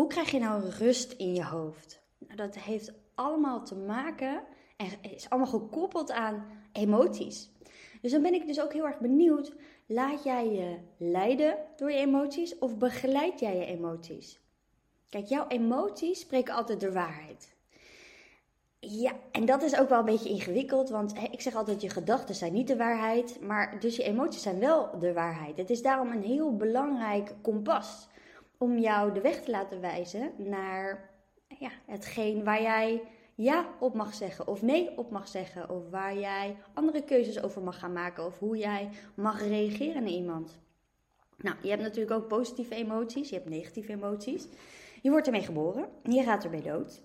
hoe krijg je nou rust in je hoofd? Nou, dat heeft allemaal te maken en is allemaal gekoppeld aan emoties. Dus dan ben ik dus ook heel erg benieuwd, laat jij je leiden door je emoties of begeleid jij je emoties? Kijk, jouw emoties spreken altijd de waarheid. Ja, en dat is ook wel een beetje ingewikkeld, want ik zeg altijd: je gedachten zijn niet de waarheid, maar dus je emoties zijn wel de waarheid. Het is daarom een heel belangrijk kompas om jou de weg te laten wijzen naar ja, hetgeen waar jij ja op mag zeggen of nee op mag zeggen, of waar jij andere keuzes over mag gaan maken, of hoe jij mag reageren naar iemand. Nou, je hebt natuurlijk ook positieve emoties, je hebt negatieve emoties. Je wordt ermee geboren, je gaat ermee dood.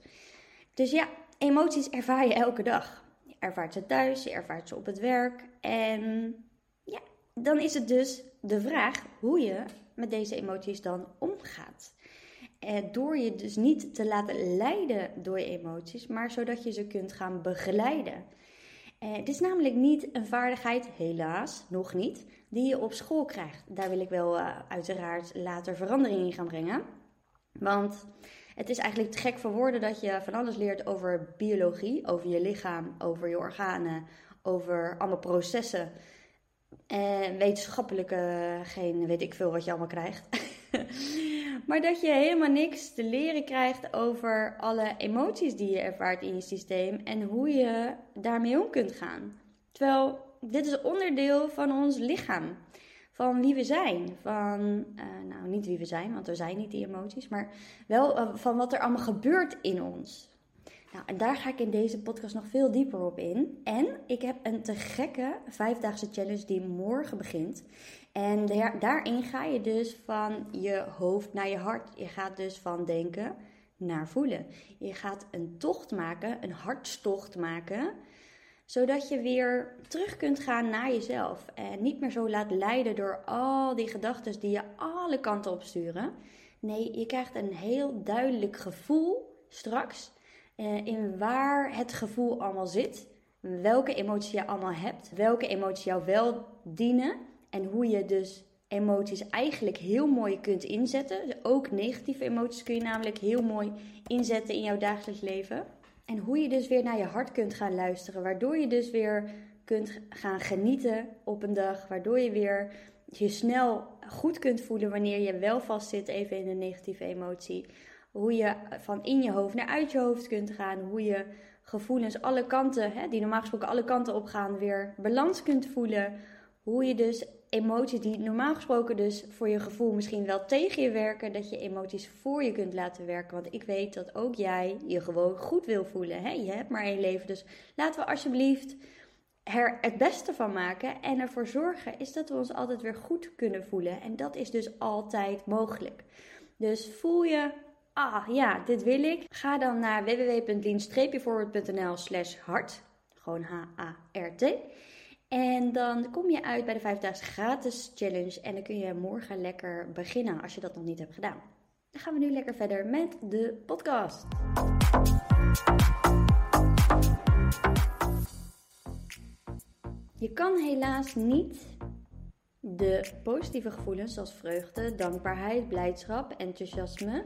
Dus ja, emoties ervaar je elke dag. Je ervaart ze thuis, je ervaart ze op het werk. En ja, dan is het dus de vraag hoe je met deze emoties dan omgaat. Eh, door je dus niet te laten leiden door je emoties, maar zodat je ze kunt gaan begeleiden. Eh, het is namelijk niet een vaardigheid, helaas, nog niet, die je op school krijgt. Daar wil ik wel uh, uiteraard later verandering in gaan brengen. Want het is eigenlijk te gek voor woorden dat je van alles leert over biologie, over je lichaam, over je organen, over allemaal processen. En wetenschappelijke, geen weet ik veel wat je allemaal krijgt. maar dat je helemaal niks te leren krijgt over alle emoties die je ervaart in je systeem en hoe je daarmee om kunt gaan. Terwijl dit is onderdeel van ons lichaam van wie we zijn. Van, uh, nou, niet wie we zijn, want we zijn niet die emoties, maar wel uh, van wat er allemaal gebeurt in ons. Nou, en daar ga ik in deze podcast nog veel dieper op in. En ik heb een te gekke vijfdaagse challenge die morgen begint. En daarin ga je dus van je hoofd naar je hart. Je gaat dus van denken naar voelen. Je gaat een tocht maken, een hartstocht maken zodat je weer terug kunt gaan naar jezelf. En niet meer zo laat leiden door al die gedachten die je alle kanten opsturen. Nee, je krijgt een heel duidelijk gevoel straks. Eh, in waar het gevoel allemaal zit. Welke emoties je allemaal hebt. Welke emoties jou wel dienen. En hoe je dus emoties eigenlijk heel mooi kunt inzetten. Ook negatieve emoties kun je namelijk heel mooi inzetten in jouw dagelijks leven. En hoe je dus weer naar je hart kunt gaan luisteren. Waardoor je dus weer kunt gaan genieten op een dag. Waardoor je weer je snel goed kunt voelen wanneer je wel vastzit even in een negatieve emotie. Hoe je van in je hoofd naar uit je hoofd kunt gaan. Hoe je gevoelens alle kanten, hè, die normaal gesproken alle kanten op gaan, weer balans kunt voelen. Hoe je dus emoties die normaal gesproken dus voor je gevoel misschien wel tegen je werken, dat je emoties voor je kunt laten werken. Want ik weet dat ook jij je gewoon goed wil voelen. Hè? Je hebt maar één leven, dus laten we alsjeblieft er het beste van maken en ervoor zorgen is dat we ons altijd weer goed kunnen voelen. En dat is dus altijd mogelijk. Dus voel je, ah ja, dit wil ik. Ga dan naar www.lean-forward.nl slash hart. Gewoon H-A-R-T. En dan kom je uit bij de 5 gratis challenge. En dan kun je morgen lekker beginnen als je dat nog niet hebt gedaan. Dan gaan we nu lekker verder met de podcast. Je kan helaas niet de positieve gevoelens zoals vreugde, dankbaarheid, blijdschap, enthousiasme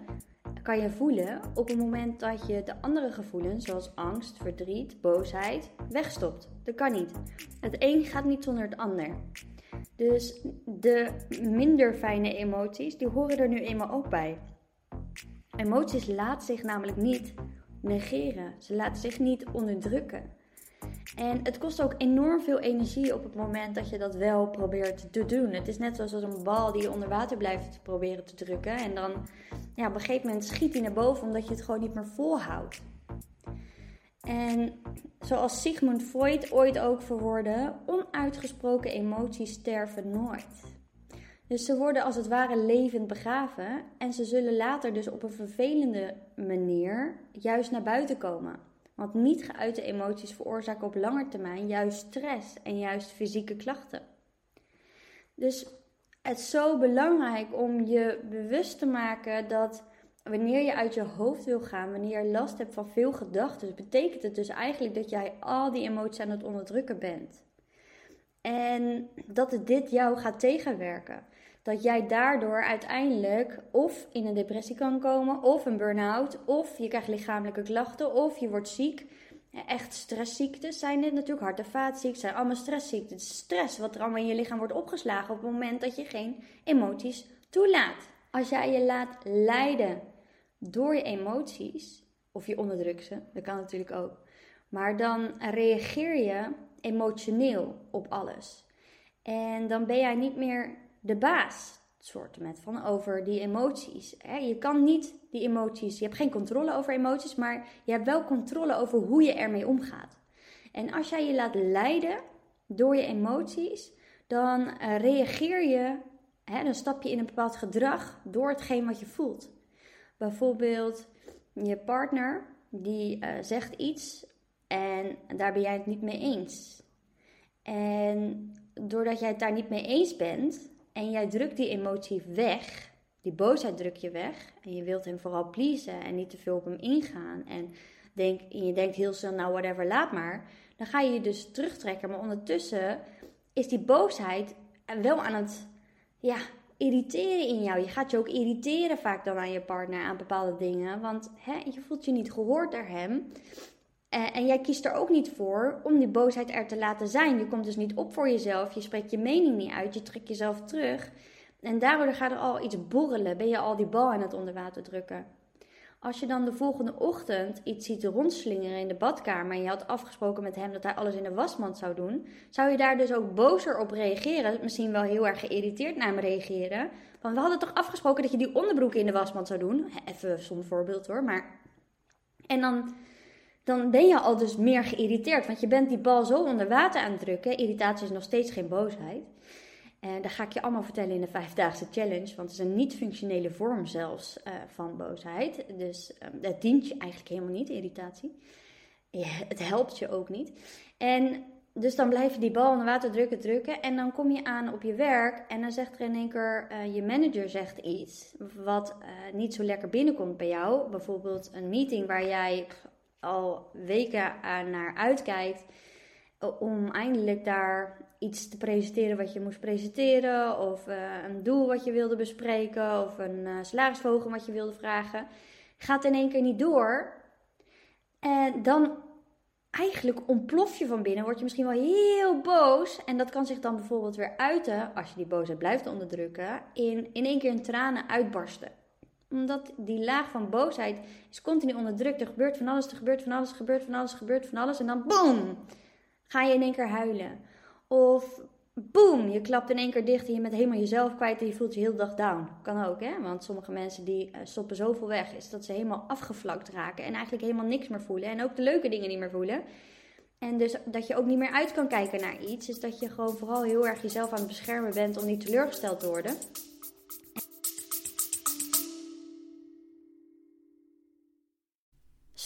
kan je voelen op het moment dat je de andere gevoelens, zoals angst, verdriet, boosheid, wegstopt. Dat kan niet. Het een gaat niet zonder het ander. Dus de minder fijne emoties, die horen er nu eenmaal ook bij. Emoties laten zich namelijk niet negeren. Ze laten zich niet onderdrukken. En het kost ook enorm veel energie op het moment dat je dat wel probeert te doen. Het is net zoals een bal die je onder water blijft proberen te drukken. En dan ja, op een gegeven moment schiet hij naar boven omdat je het gewoon niet meer volhoudt. En zoals Sigmund Freud ooit ook verwoordde, onuitgesproken emoties sterven nooit. Dus ze worden als het ware levend begraven en ze zullen later dus op een vervelende manier juist naar buiten komen. Want niet geuite emoties veroorzaken op lange termijn juist stress en juist fysieke klachten. Dus het is zo belangrijk om je bewust te maken dat wanneer je uit je hoofd wil gaan, wanneer je last hebt van veel gedachten, betekent het dus eigenlijk dat jij al die emoties aan het onderdrukken bent. En dat dit jou gaat tegenwerken. Dat jij daardoor uiteindelijk of in een depressie kan komen, of een burn-out, of je krijgt lichamelijke klachten, of je wordt ziek. Echt stressziektes zijn dit natuurlijk, hart- en vaatziekten zijn allemaal stressziektes. Stress wat er allemaal in je lichaam wordt opgeslagen op het moment dat je geen emoties toelaat. Als jij je laat leiden door je emoties, of je onderdrukt ze, dat kan natuurlijk ook. Maar dan reageer je emotioneel op alles. En dan ben jij niet meer de baas, soort met van over die emoties. Je kan niet die emoties, je hebt geen controle over emoties, maar je hebt wel controle over hoe je ermee omgaat. En als jij je laat leiden door je emoties, dan eh, reageer je, dan stap je in een bepaald gedrag door hetgeen wat je voelt. Bijvoorbeeld je partner die uh, zegt iets en daar ben jij het niet mee eens. En doordat jij het daar niet mee eens bent en jij drukt die emotie weg, die boosheid druk je weg en je wilt hem vooral pleasen en niet te veel op hem ingaan en, denk, en je denkt heel snel, nou whatever, laat maar, dan ga je je dus terugtrekken. Maar ondertussen is die boosheid wel aan het ja, irriteren in jou. Je gaat je ook irriteren vaak dan aan je partner aan bepaalde dingen, want hè, je voelt je niet gehoord door hem. Uh, en jij kiest er ook niet voor om die boosheid er te laten zijn. Je komt dus niet op voor jezelf. Je spreekt je mening niet uit. Je trekt jezelf terug. En daardoor gaat er al iets borrelen. Ben je al die bal aan het onder water drukken. Als je dan de volgende ochtend iets ziet rondslingeren in de badkamer. en je had afgesproken met hem dat hij alles in de wasmand zou doen. zou je daar dus ook bozer op reageren. Misschien wel heel erg geïrriteerd naar hem reageren. Want we hadden toch afgesproken dat je die onderbroek in de wasmand zou doen. Even zonder voorbeeld hoor. Maar. En dan dan ben je al dus meer geïrriteerd. Want je bent die bal zo onder water aan het drukken. Irritatie is nog steeds geen boosheid. En dat ga ik je allemaal vertellen in de vijfdaagse challenge. Want het is een niet-functionele vorm zelfs uh, van boosheid. Dus uh, dat dient je eigenlijk helemaal niet, irritatie. Het helpt je ook niet. En dus dan blijf je die bal onder water drukken, drukken. En dan kom je aan op je werk. En dan zegt er in één keer, uh, je manager zegt iets. Wat niet zo lekker binnenkomt bij jou. Bijvoorbeeld een meeting waar jij al weken naar uitkijkt. Om eindelijk daar iets te presenteren wat je moest presenteren. Of uh, een doel wat je wilde bespreken. Of een uh, salarisverhoging wat je wilde vragen. Gaat in één keer niet door. En dan eigenlijk ontplof je van binnen. Word je misschien wel heel boos. En dat kan zich dan bijvoorbeeld weer uiten, als je die boosheid blijft onderdrukken. In in één keer in tranen uitbarsten omdat die laag van boosheid is continu onderdrukt. Er gebeurt van alles, er gebeurt van alles, er gebeurt van alles, er gebeurt van alles. En dan boom, ga je in één keer huilen. Of boom, je klapt in één keer dicht en je bent helemaal jezelf kwijt en je voelt je heel dag down. Kan ook, hè? Want sommige mensen die eh, stoppen zoveel weg, is dat ze helemaal afgevlakt raken en eigenlijk helemaal niks meer voelen. En ook de leuke dingen niet meer voelen. En dus dat je ook niet meer uit kan kijken naar iets, is dat je gewoon vooral heel erg jezelf aan het beschermen bent om niet teleurgesteld te worden.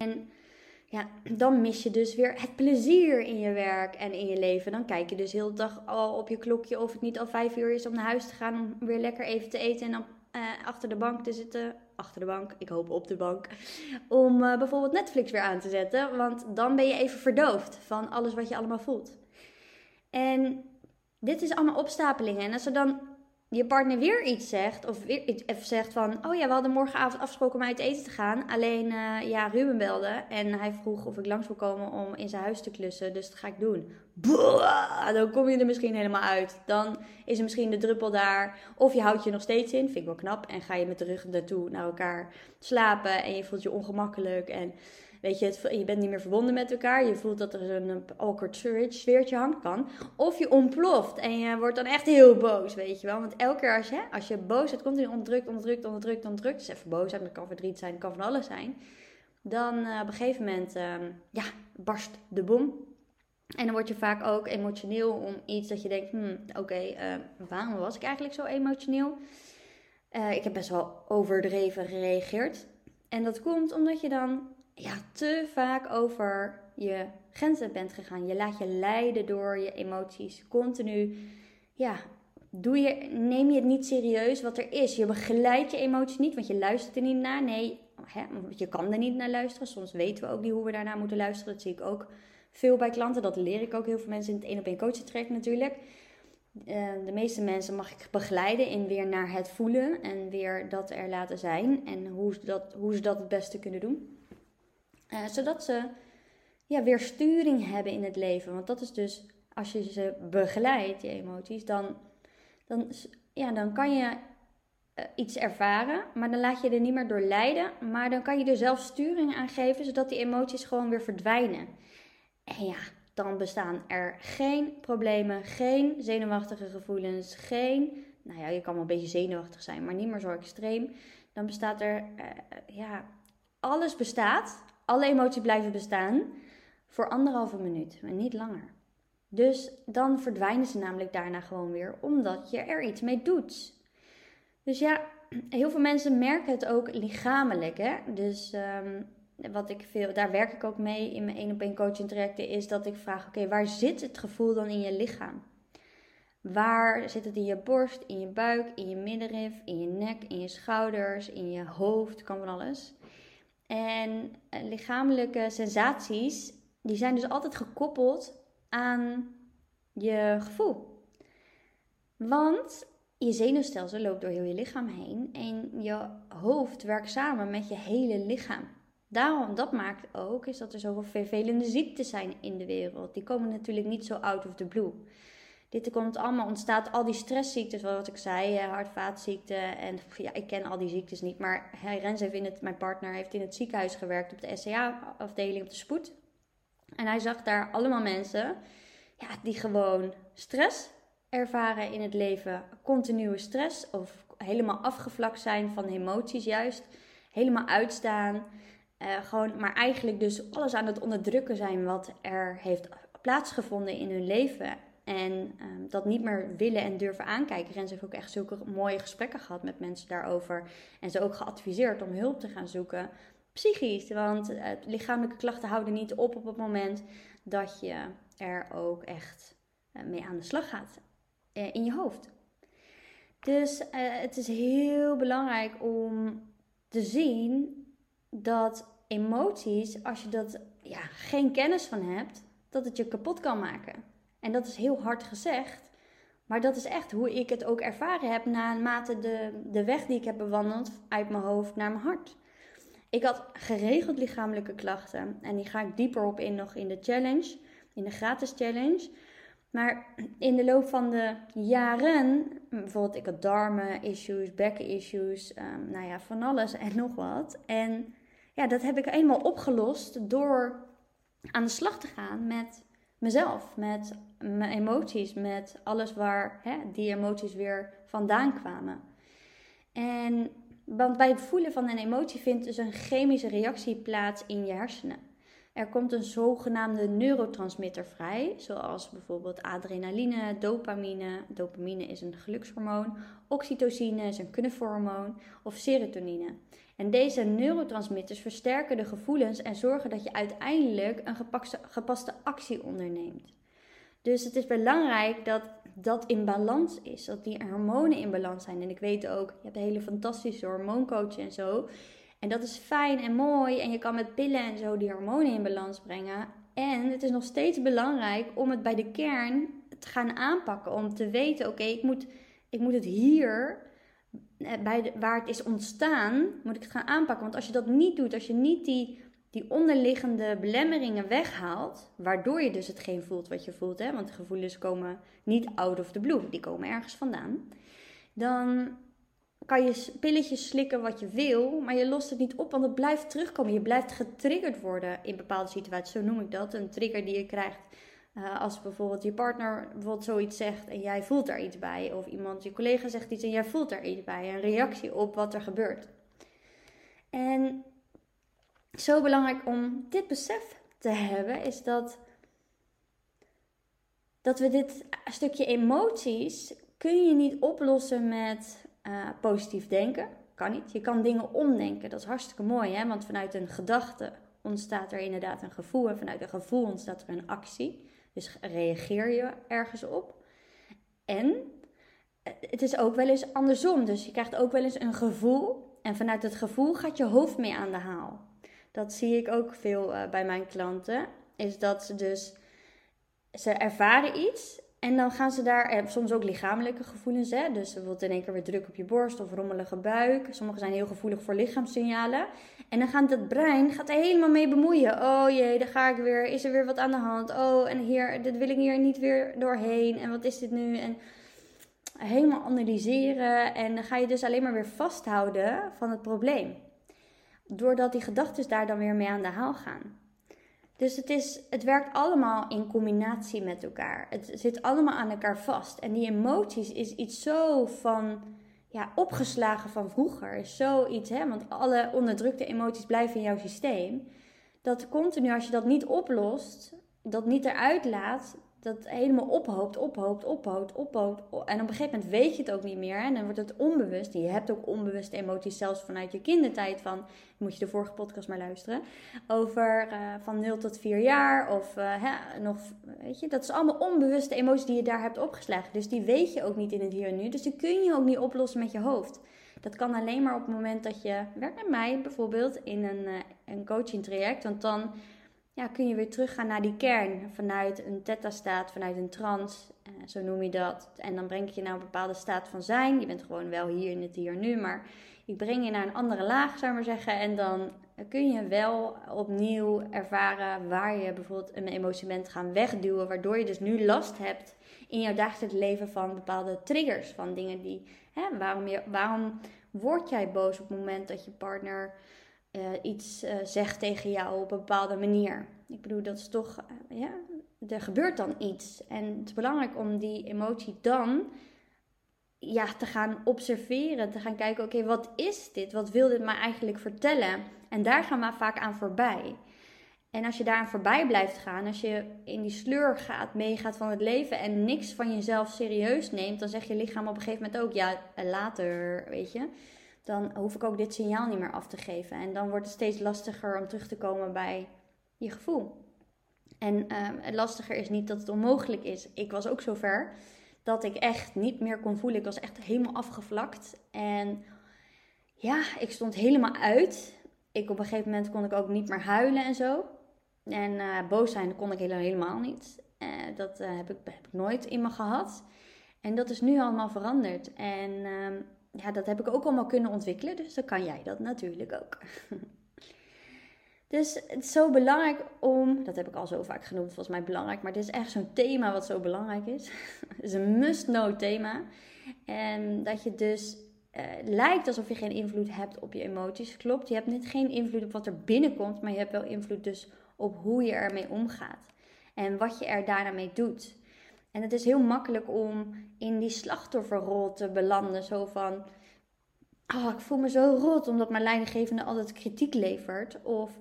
En ja, dan mis je dus weer het plezier in je werk en in je leven. Dan kijk je dus heel de dag al op je klokje of het niet al vijf uur is om naar huis te gaan om weer lekker even te eten en dan uh, achter de bank te zitten. Achter de bank, ik hoop op de bank. Om uh, bijvoorbeeld Netflix weer aan te zetten. Want dan ben je even verdoofd van alles wat je allemaal voelt. En dit is allemaal opstapelingen. En als er dan je partner weer iets zegt, of weer iets, even zegt van: Oh ja, we hadden morgenavond afgesproken om uit eten te gaan. Alleen, uh, ja, Ruben belde en hij vroeg of ik langs wil komen om in zijn huis te klussen. Dus dat ga ik doen. dan kom je er misschien helemaal uit. Dan is er misschien de druppel daar. Of je houdt je nog steeds in, vind ik wel knap. En ga je met de rug naartoe naar elkaar slapen. En je voelt je ongemakkelijk. En weet je, het, je bent niet meer verbonden met elkaar. Je voelt dat er een awkward sfeertje hangt kan. Of je ontploft en je wordt dan echt heel boos, weet je wel. Want elke keer als je, als je boos bent, continu onderdrukt, onderdrukt, onderdrukt, onderdrukt. Dus even boos zijn, dat kan verdriet zijn, dat kan van alles zijn. Dan uh, op een gegeven moment, uh, ja, barst de bom. En dan word je vaak ook emotioneel om iets dat je denkt: hmm, oké, uh, waarom was ik eigenlijk zo emotioneel? Uh, ik heb best wel overdreven gereageerd. En dat komt omdat je dan ja, te vaak over je grenzen bent gegaan. Je laat je leiden door je emoties. Continu, ja, doe je, neem je het niet serieus wat er is. Je begeleidt je emoties niet, want je luistert er niet naar. Nee, hè, je kan er niet naar luisteren. Soms weten we ook niet hoe we daarna moeten luisteren. Dat zie ik ook veel bij klanten. Dat leer ik ook heel veel mensen in het één op één coaching traject natuurlijk. Uh, de meeste mensen mag ik begeleiden in weer naar het voelen en weer dat er laten zijn en hoe hoe ze dat het beste kunnen doen. Uh, zodat ze ja, weer sturing hebben in het leven. Want dat is dus, als je ze begeleidt, die emoties, dan, dan, ja, dan kan je uh, iets ervaren, maar dan laat je er niet meer door leiden. Maar dan kan je er zelf sturing aan geven, zodat die emoties gewoon weer verdwijnen. En ja, dan bestaan er geen problemen, geen zenuwachtige gevoelens, geen. Nou ja, je kan wel een beetje zenuwachtig zijn, maar niet meer zo extreem. Dan bestaat er, uh, ja, alles bestaat, alle emoties blijven bestaan voor anderhalve minuut, maar niet langer. Dus dan verdwijnen ze namelijk daarna gewoon weer, omdat je er iets mee doet. Dus ja, heel veel mensen merken het ook lichamelijk. Hè? Dus um, wat ik veel, daar werk ik ook mee in mijn één op één coaching trajecten, is dat ik vraag: oké, waar zit het gevoel dan in je lichaam? Waar zit het in je borst, in je buik, in je middenrif, in je nek, in je schouders, in je hoofd, kan van alles. En eh, lichamelijke sensaties, die zijn dus altijd gekoppeld aan je gevoel. Want je zenuwstelsel loopt door heel je lichaam heen en je hoofd werkt samen met je hele lichaam. Daarom, dat maakt ook, is dat er zoveel vervelende ziektes zijn in de wereld. Die komen natuurlijk niet zo out of the blue. Dit komt allemaal, ontstaat al die stressziektes, wat ik zei, hart- vaatziekten. En ja, ik ken al die ziektes niet, maar Rens heeft in het, mijn partner heeft in het ziekenhuis gewerkt op de SCA-afdeling op de spoed. En hij zag daar allemaal mensen ja, die gewoon stress ervaren in het leven, continue stress of helemaal afgevlakt zijn van emoties juist, helemaal uitstaan. Uh, gewoon, maar eigenlijk dus alles aan het onderdrukken zijn wat er heeft plaatsgevonden in hun leven. En um, dat niet meer willen en durven aankijken. Rens heeft ook echt zulke mooie gesprekken gehad met mensen daarover. En ze ook geadviseerd om hulp te gaan zoeken. Psychisch, want lichamelijke klachten houden niet op op het moment dat je er ook echt uh, mee aan de slag gaat in je hoofd. Dus het is heel belangrijk om te zien dat emoties, als je dat ja, geen kennis van hebt, dat het je kapot kan maken. En dat is heel hard gezegd, maar dat is echt hoe ik het ook ervaren heb naarmate de, de weg die ik heb bewandeld uit mijn hoofd naar mijn hart. Ik had geregeld lichamelijke klachten en die ga ik dieper op in nog in de challenge, in de gratis challenge. Maar in de loop van de jaren, bijvoorbeeld ik had darmen-issues, bekken-issues, um, nou ja, van alles en nog wat. En ja, dat heb ik eenmaal opgelost door aan de slag te gaan met mezelf, met mijn emoties, met alles waar hè, die emoties weer vandaan kwamen. En want bij het voelen van een emotie vindt dus een chemische reactie plaats in je hersenen. Er komt een zogenaamde neurotransmitter vrij, zoals bijvoorbeeld adrenaline, dopamine. Dopamine is een gelukshormoon. Oxytocine is een knuffelhormoon. Of serotonine. En deze neurotransmitters versterken de gevoelens en zorgen dat je uiteindelijk een gepaste, actie onderneemt. Dus het is belangrijk dat dat in balans is, dat die hormonen in balans zijn. En ik weet ook, je hebt een hele fantastische hormooncoach en zo. En dat is fijn en mooi. En je kan met pillen en zo die hormonen in balans brengen. En het is nog steeds belangrijk om het bij de kern te gaan aanpakken. Om te weten, oké, ik, moet, ik moet het hier, bij de, waar het is ontstaan, moet ik het gaan aanpakken. Want als je dat niet doet, als je niet die die onderliggende belemmeringen weghaalt, waardoor je dus hetgeen voelt wat je voelt, hè, want de gevoelens komen niet out of the blue, die komen ergens vandaan, dan kan je pilletjes slikken wat je wil, maar je lost het niet op, want het blijft terugkomen. Je blijft getriggerd worden in bepaalde situaties, zo noem ik dat. Een trigger die je krijgt uh, als bijvoorbeeld je partner bijvoorbeeld zoiets zegt en jij voelt daar iets bij, of iemand, je collega zegt iets en jij voelt daar iets bij, een reactie op wat er gebeurt. En zo belangrijk om dit besef te hebben, is dat, dat we dit stukje emoties kun je niet oplossen met uh, positief denken. Kan niet. Je kan dingen omdenken. Dat is hartstikke mooi, hè? want vanuit een gedachte ontstaat er inderdaad een gevoel en vanuit een gevoel ontstaat er een actie. Dus reageer je ergens op. En eh, het is ook wel eens andersom. Dus je krijgt ook wel eens een gevoel. En vanuit het gevoel gaat je hoofd mee aan de haal dat zie ik ook veel uh, bij mijn klanten, is dat ze dus, ze ervaren iets en dan gaan ze daar, eh, soms ook lichamelijke gevoelens, hè? dus bijvoorbeeld in één keer weer druk op je borst of rommelige buik. Sommigen zijn heel gevoelig voor lichaamssignalen. En dan gaat het brein gaat er helemaal mee bemoeien. Oh jee, daar ga ik weer, is er weer wat aan de hand? Oh, en hier, dit wil ik hier niet weer doorheen. En wat is dit nu? En helemaal analyseren. En dan ga je dus alleen maar weer vasthouden van het probleem doordat die gedachten daar dan weer mee aan de haal gaan. Dus het, is, het werkt allemaal in combinatie met elkaar. Het zit allemaal aan elkaar vast. En die emoties is iets zo van ja, opgeslagen van vroeger. Is zoiets, hè? want alle onderdrukte emoties blijven in jouw systeem. Dat continu, als je dat niet oplost, dat niet eruit laat, dat helemaal ophoopt, ophoopt, ophoopt, ophoopt. En op een gegeven moment weet je het ook niet meer. En dan wordt het onbewust. Je hebt ook onbewuste emoties, zelfs vanuit je kindertijd. Van, moet je de vorige podcast maar luisteren. Over uh, van 0 tot 4 jaar. Of uh, hè, nog, weet je, dat is allemaal onbewuste emoties die je daar hebt opgeslagen. Dus die weet je ook niet in het hier en nu. Dus die kun je ook niet oplossen met je hoofd. Dat kan alleen maar op het moment dat je werkt met mij bijvoorbeeld in een, uh, een coaching traject. Want dan ja, kun je weer teruggaan naar die kern. Vanuit een theta-staat, vanuit een trance, eh, zo noem je dat. En dan breng ik je naar een bepaalde staat van zijn. Je bent gewoon wel hier in het hier nu, maar ik breng je naar een andere laag, zou ik maar zeggen. En dan kun je wel opnieuw ervaren waar je bijvoorbeeld een emotie bent gaan wegduwen. Waardoor je dus nu last hebt in jouw dagelijks leven van bepaalde triggers. Van dingen die, hè, waarom, je, waarom word jij boos op het moment dat je partner uh, iets uh, zegt tegen jou op een bepaalde manier. Ik bedoel, dat is toch, uh, ja, er gebeurt dan iets. En het is belangrijk om die emotie dan ja, te gaan observeren, te gaan kijken, oké, wat is dit? Wat wil dit mij eigenlijk vertellen? En daar gaan we vaak aan voorbij. En als je daar aan voorbij blijft gaan, als je in die sleur gaat, meegaat van het leven en niks van jezelf serieus neemt, dan zegt je lichaam op een gegeven moment ook, ja, later, weet je dan hoef ik ook dit signaal niet meer af te geven. En dan wordt het steeds lastiger om terug te komen bij je gevoel. En uh, het lastiger is niet dat het onmogelijk is. Ik was ook zover dat ik echt niet meer kon voelen. Ik was echt helemaal afgevlakt. En ja, ik stond helemaal uit. Ik op een gegeven moment kon ik ook niet meer huilen en zo. En uh, boos zijn kon ik helemaal niet. Uh, dat uh, heb, ik, heb ik nooit in me gehad. En dat is nu allemaal veranderd. En ehm, ja, dat heb ik ook allemaal kunnen ontwikkelen. Dus dan kan jij dat natuurlijk ook. Dus het is zo belangrijk om, dat heb ik al zo vaak genoemd, volgens mij belangrijk, maar dit is echt zo'n thema wat zo belangrijk is. het is een must-know thema. En dat je dus uh, lijkt alsof je geen invloed hebt op je emoties. Klopt, je hebt niet geen invloed op wat er binnenkomt, maar je hebt wel invloed dus op hoe je ermee omgaat. En wat je er daarna mee doet. En het is heel makkelijk om in die slachtofferrol te belanden. Zo van, oh, ik voel me zo rot omdat mijn leidinggevende altijd kritiek levert. Of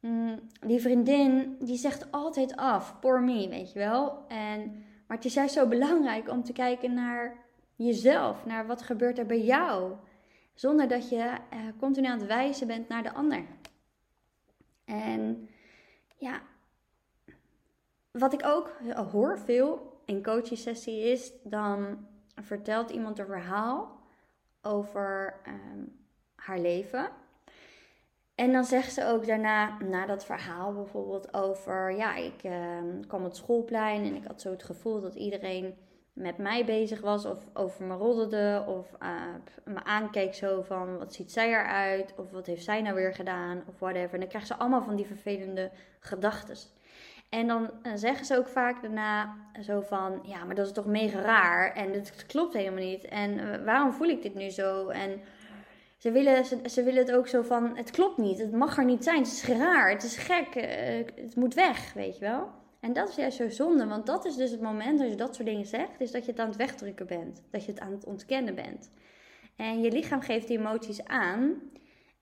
mm, die vriendin, die zegt altijd af, poor me, weet je wel. En, maar het is juist zo belangrijk om te kijken naar jezelf. Naar wat gebeurt er bij jou. Zonder dat je uh, continu aan het wijzen bent naar de ander. En ja, wat ik ook hoor veel een coaching sessie is, dan vertelt iemand een verhaal over ehm, haar leven. En dan zegt ze ook daarna, na dat verhaal bijvoorbeeld over, ja, ik uh, kwam op het schoolplein en ik had zo het gevoel dat iedereen met mij bezig was of over me roddelde of uh, me aankeek zo van wat ziet zij eruit of wat heeft zij nou weer gedaan of whatever. En dan krijgen ze allemaal van die vervelende gedachten. En dan uh, zeggen ze ook vaak daarna zo van ja, maar dat is toch mega raar en het klopt helemaal niet. En uh, waarom voel ik dit nu zo? En ze willen, ze, ze, willen het ook zo van het klopt niet, het mag er niet zijn, het is raar, het is gek, het moet weg, weet je wel. En dat is juist zo zonde, want dat is dus het moment als je dat soort dingen zegt, is dat je het aan het wegdrukken bent. Dat je het aan het ontkennen bent. En je lichaam geeft die emoties aan.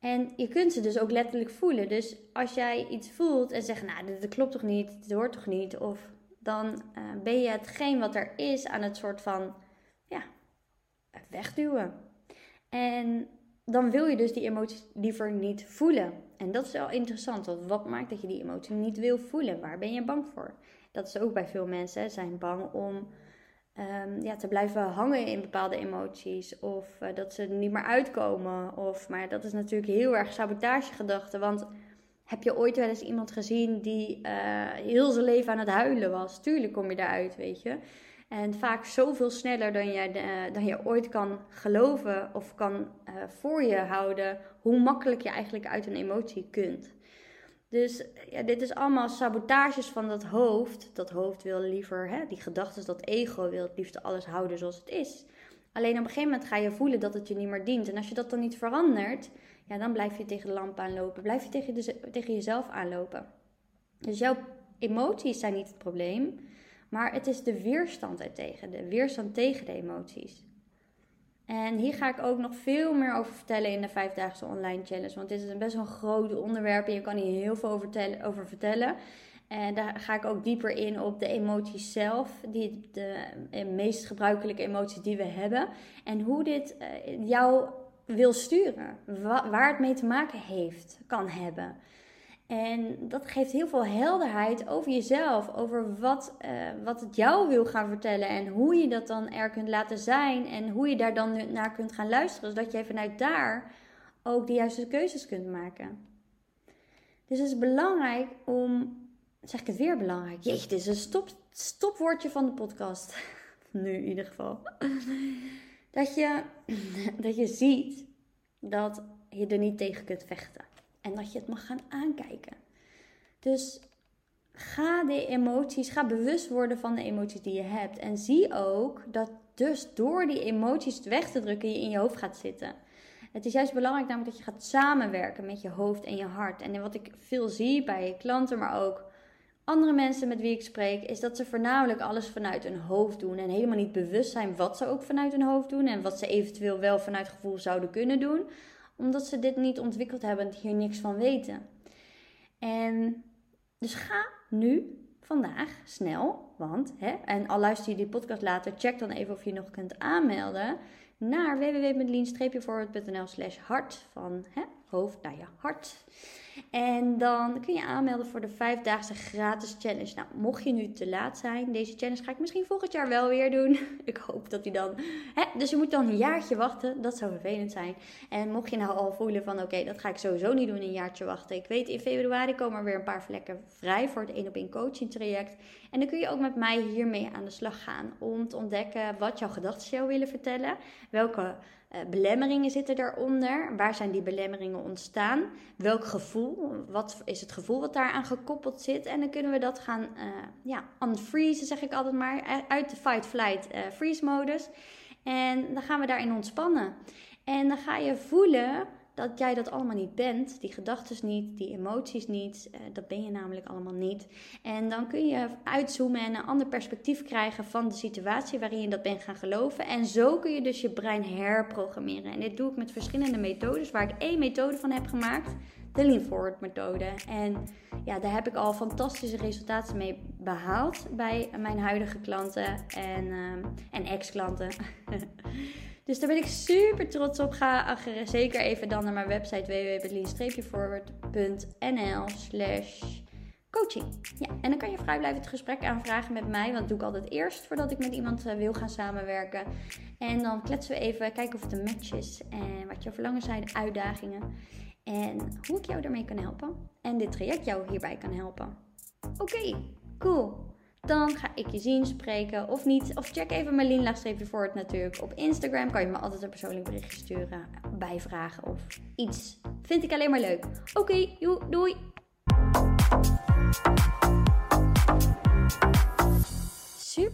En je kunt ze dus ook letterlijk voelen. Dus als jij iets voelt en zegt, nou, dit, klopt toch niet, dit hoort toch niet, of dan uh, ben je hetgeen wat er is aan het soort van, ja, wegduwen. En dan wil je dus die emoties liever niet voelen. En dat is wel interessant, want wat maakt dat je die emotie niet wil voelen? Waar ben je bang voor? Dat is ook bij veel mensen, zijn bang om um, ja, te blijven hangen in bepaalde emoties. Of uh, dat ze niet meer uitkomen. Of, maar dat is natuurlijk heel erg sabotagegedachte. Want heb je ooit wel eens iemand gezien die uh, heel zijn leven aan het huilen was? Tuurlijk kom je daaruit, weet je. En vaak zoveel sneller dan je, uh, dan je ooit kan geloven of kan voor je houden hoe makkelijk je eigenlijk uit een emotie kunt. Dus ja, dit is allemaal sabotages van dat hoofd. Dat hoofd wil liever, hè, die gedachten, dat ego wil het liefst alles houden zoals het is. Alleen op een gegeven moment ga je voelen dat het je niet meer dient. En als je dat dan niet verandert, ja, dan blijf je tegen de lamp aanlopen. Blijf je tegen, tegen jezelf aanlopen. Dus jouw emoties zijn niet het probleem. Maar het is de weerstand ertegen, de weerstand tegen de emoties. En hier ga ik ook nog veel meer over vertellen in de vijfdaagse online challenge. Want dit is een best wel een groot onderwerp en je kan hier heel veel over, vertellen, over vertellen. En daar ga ik ook dieper in op de emoties zelf, die, de eh, meest gebruikelijke emoties die we hebben. En hoe dit uh, jou wil sturen, waar het mee te maken heeft, kan hebben. En dat geeft heel veel helderheid over jezelf, over wat, uh, wat het jou wil gaan vertellen en hoe je dat dan er kunt laten zijn en hoe je daar dan naar kunt gaan luisteren, zodat jij vanuit daar ook de juiste keuzes kunt maken. Dus het is belangrijk om, zeg ik het weer belangrijk, jeetje, dit is een stop, stopwoordje van de podcast, nu in ieder geval, dat je, dat je ziet dat je er niet tegen kunt vechten. En dat je het mag gaan aankijken. Dus ga de emoties, ga bewust worden van de emoties die je hebt. En zie ook dat dus door die emoties weg te drukken je in je hoofd gaat zitten. Het is juist belangrijk namelijk dat je gaat samenwerken met je hoofd en je hart. En wat ik veel zie bij klanten, maar ook andere mensen met wie ik spreek, is dat ze voornamelijk alles vanuit hun hoofd doen. En helemaal niet bewust zijn wat ze ook vanuit hun hoofd doen. En wat ze eventueel wel vanuit gevoel zouden kunnen doen omdat ze dit niet ontwikkeld hebben en hier niks van weten. En dus ga nu, vandaag, snel, want, hè, en al luister je die podcast later, check dan even of je nog kunt aanmelden naar www.lean-forward.nl slash hart van hè, hoofd naar je hart. En dan kun je aanmelden voor de vijfdaagse gratis challenge. Nou, mocht je nu te laat zijn, deze challenge ga ik misschien volgend jaar wel weer doen. Ik hoop dat die dan. Hè? Dus je moet dan een jaartje wachten. Dat zou vervelend zijn. En mocht je nou al voelen van oké, dat ga ik sowieso niet doen, een jaartje wachten. Ik weet, in februari komen er weer een paar vlekken vrij voor het 1 op 1 coaching traject. En dan kun je ook met mij hiermee aan de slag gaan. Om te ontdekken wat jouw gedachten jou willen vertellen. Welke uh, belemmeringen zitten daaronder? Waar zijn die belemmeringen ontstaan? Welk gevoel? Wat is het gevoel wat daaraan gekoppeld zit? En dan kunnen we dat gaan uh, ja, unfreezen, zeg ik altijd maar, uit de fight-flight uh, freeze modus. En dan gaan we daarin ontspannen. En dan ga je voelen dat jij dat allemaal niet bent. Die gedachten niet, die emoties niet. Uh, dat ben je namelijk allemaal niet. En dan kun je uitzoomen en een ander perspectief krijgen van de situatie waarin je dat bent gaan geloven. En zo kun je dus je brein herprogrammeren. En dit doe ik met verschillende methodes, waar ik één methode van heb gemaakt. De Lean Forward methode. En ja, daar heb ik al fantastische resultaten mee behaald bij mijn huidige klanten en, uh, en ex-klanten. Dus daar ben ik super trots op. Ga zeker even dan naar mijn website www.lean-forward.nl slash coaching. Ja, en dan kan je vrijblijvend gesprek aanvragen met mij. Want dat doe ik altijd eerst voordat ik met iemand eh, wil gaan samenwerken. En dan kletsen we even, kijken of het een match is. En wat je verlangen zijn, uitdagingen. En hoe ik jou daarmee kan helpen. En dit traject jou hierbij kan helpen. Oké, cool. Dan ga ik je zien, spreken of niet. Of check even mijn Lean voor het natuurlijk. Op Instagram kan je me altijd een persoonlijk berichtje sturen, bijvragen of iets. Vind ik alleen maar leuk. Oké, okay, doei!